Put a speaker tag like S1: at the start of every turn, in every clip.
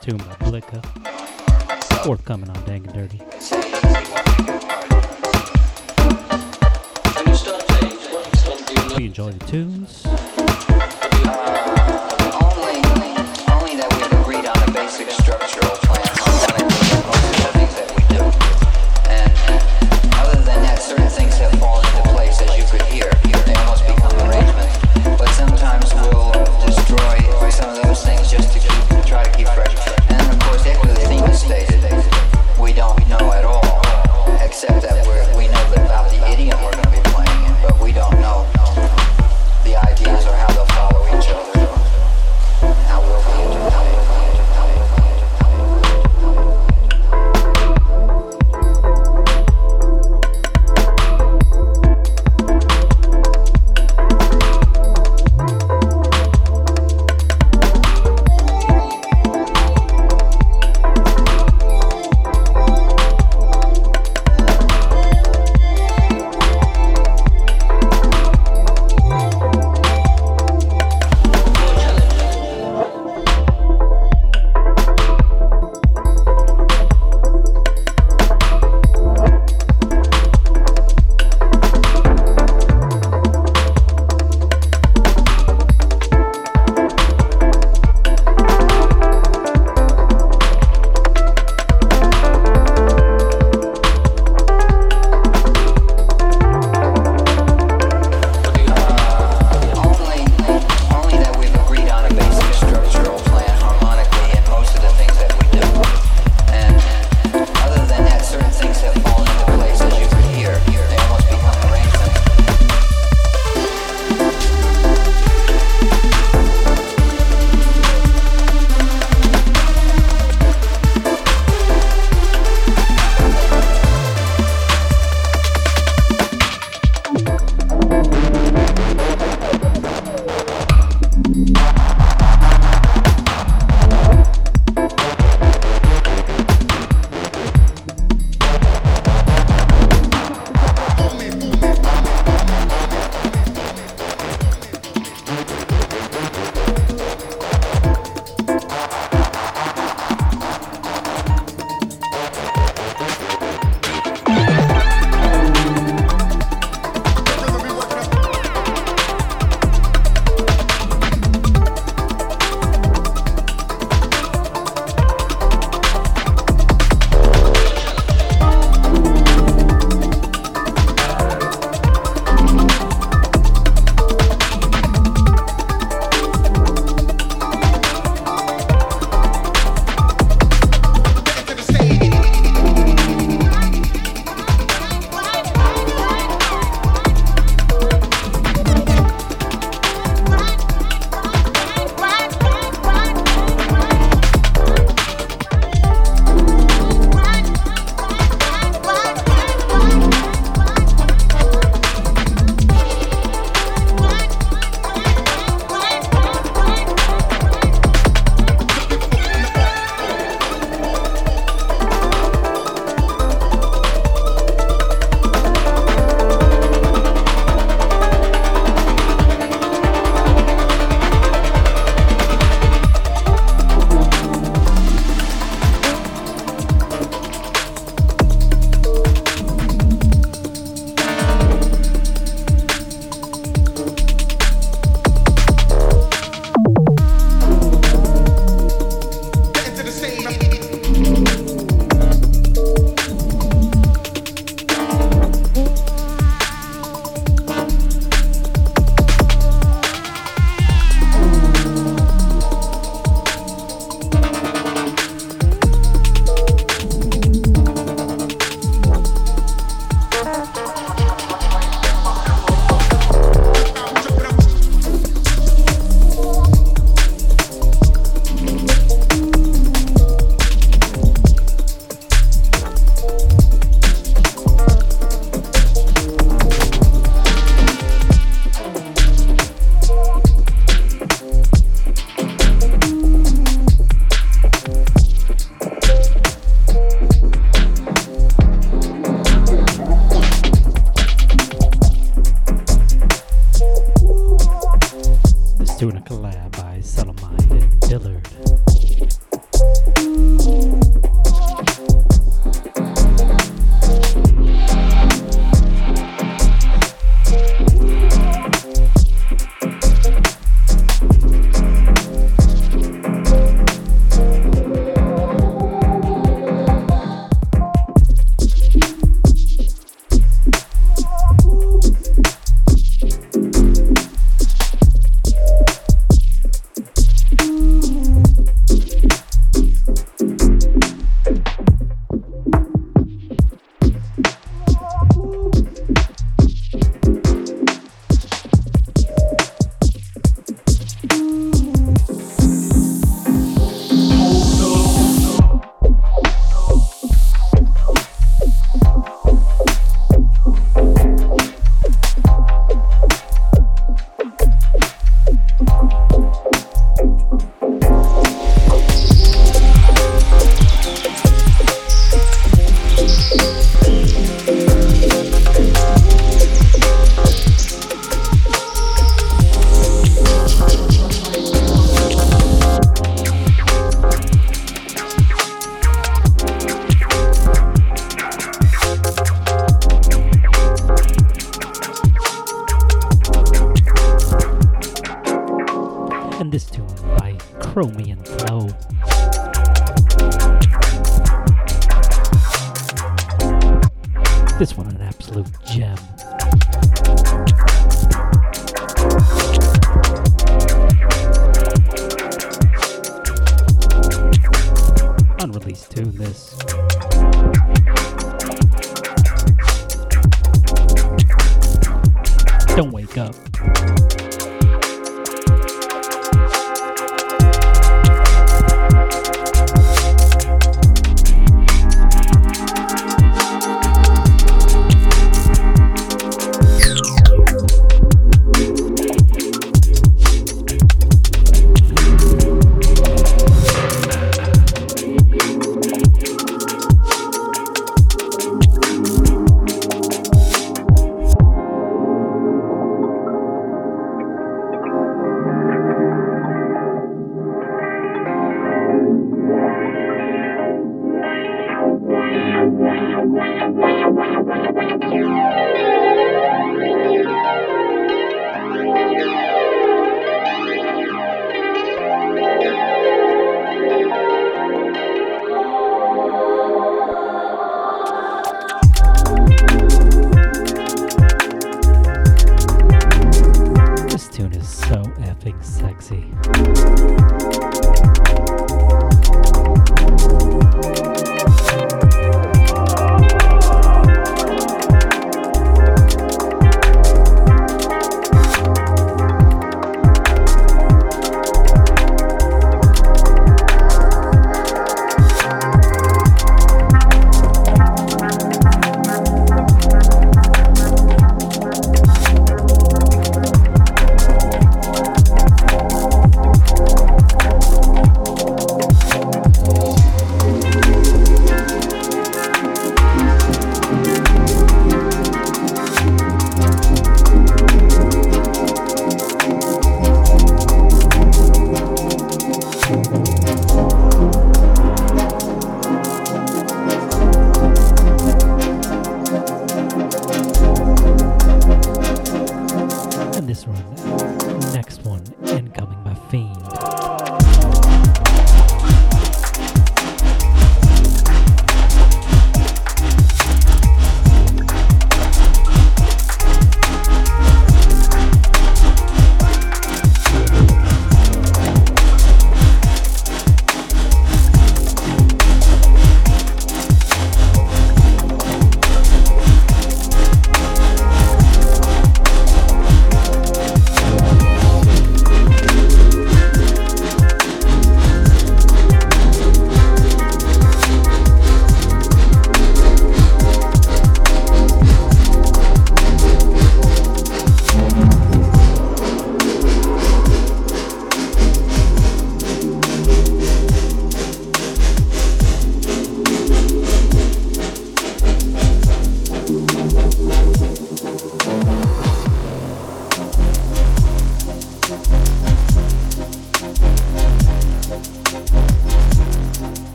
S1: tune by Blicka. Forthcoming on Dank 'N' Dirty. and this tune by Khromi and FLO. This one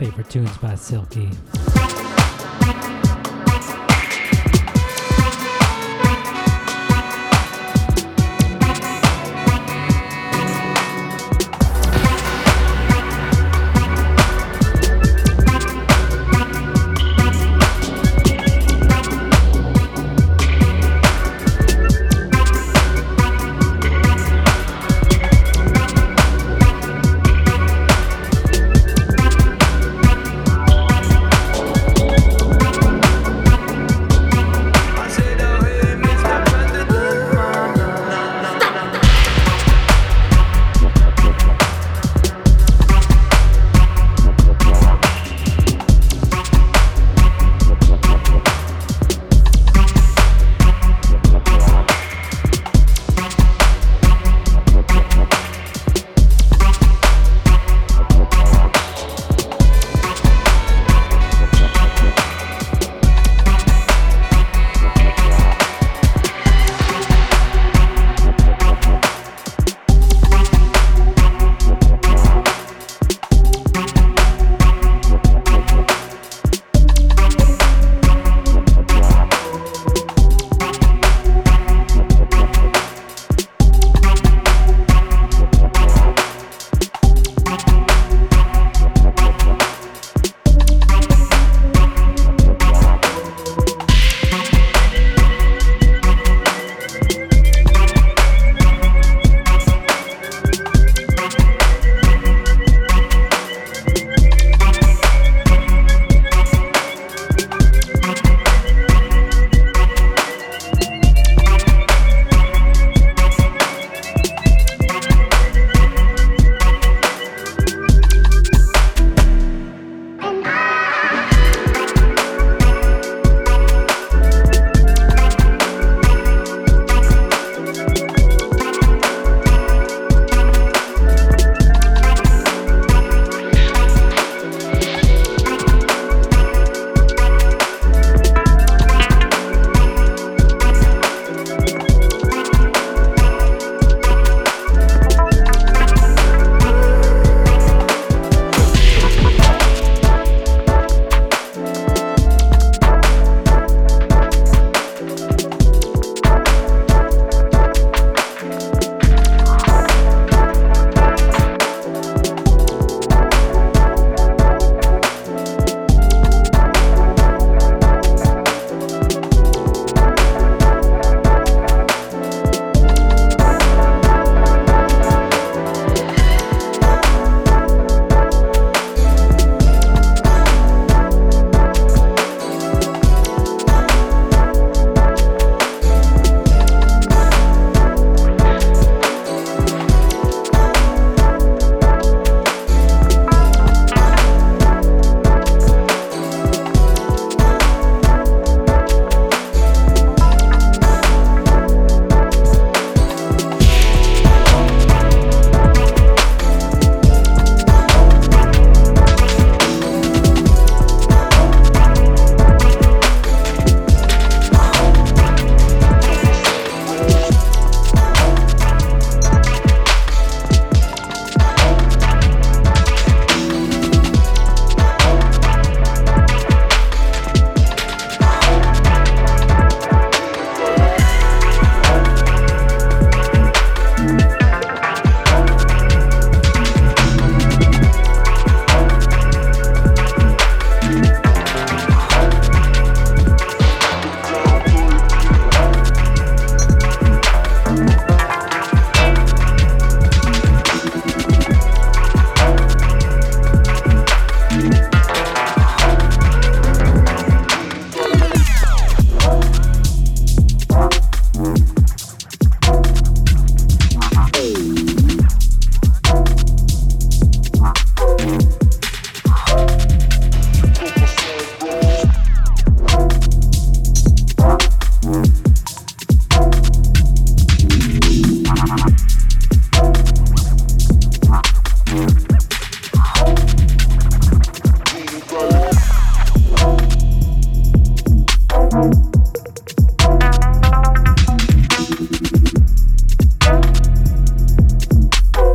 S1: favorite tunes by Silkie.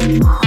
S2: Bye.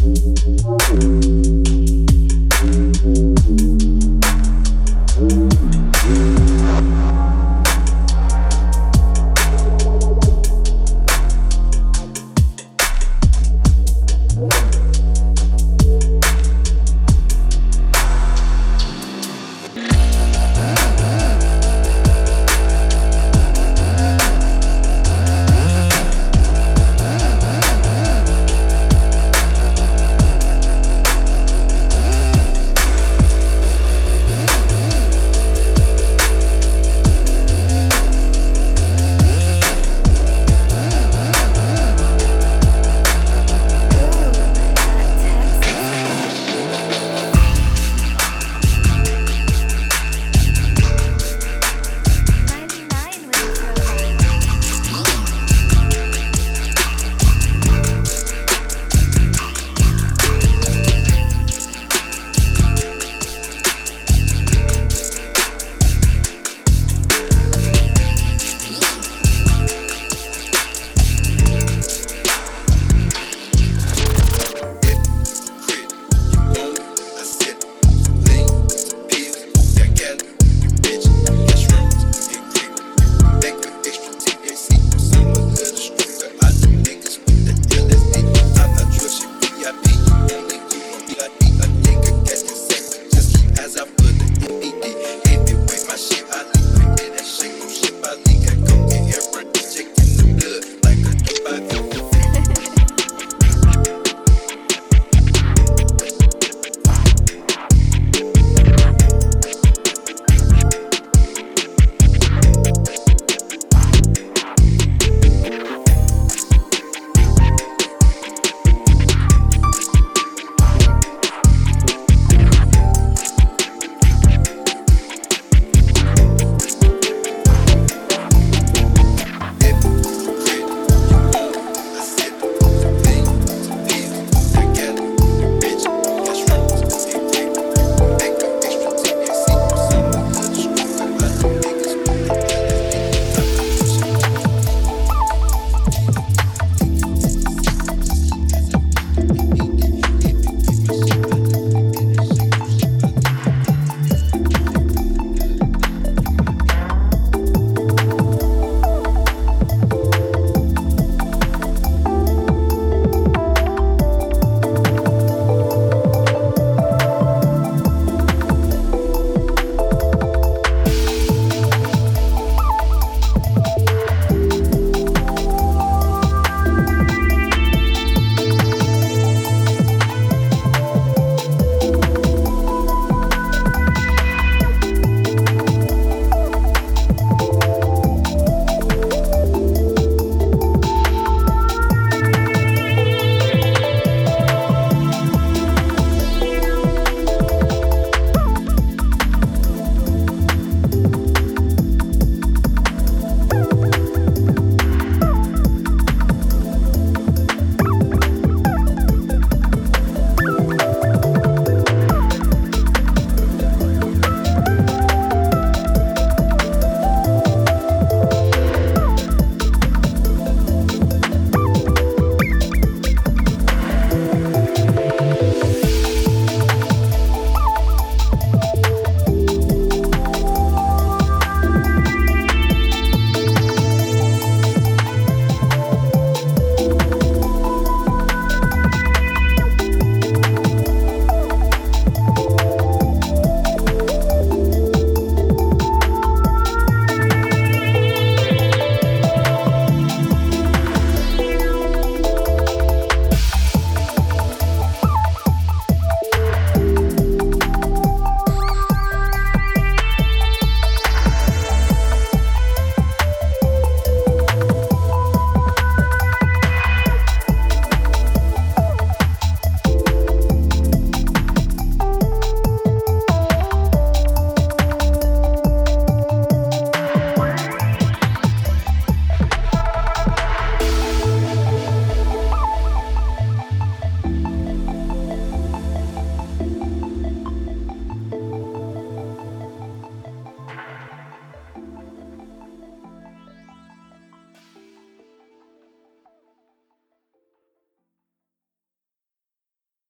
S2: Thank you.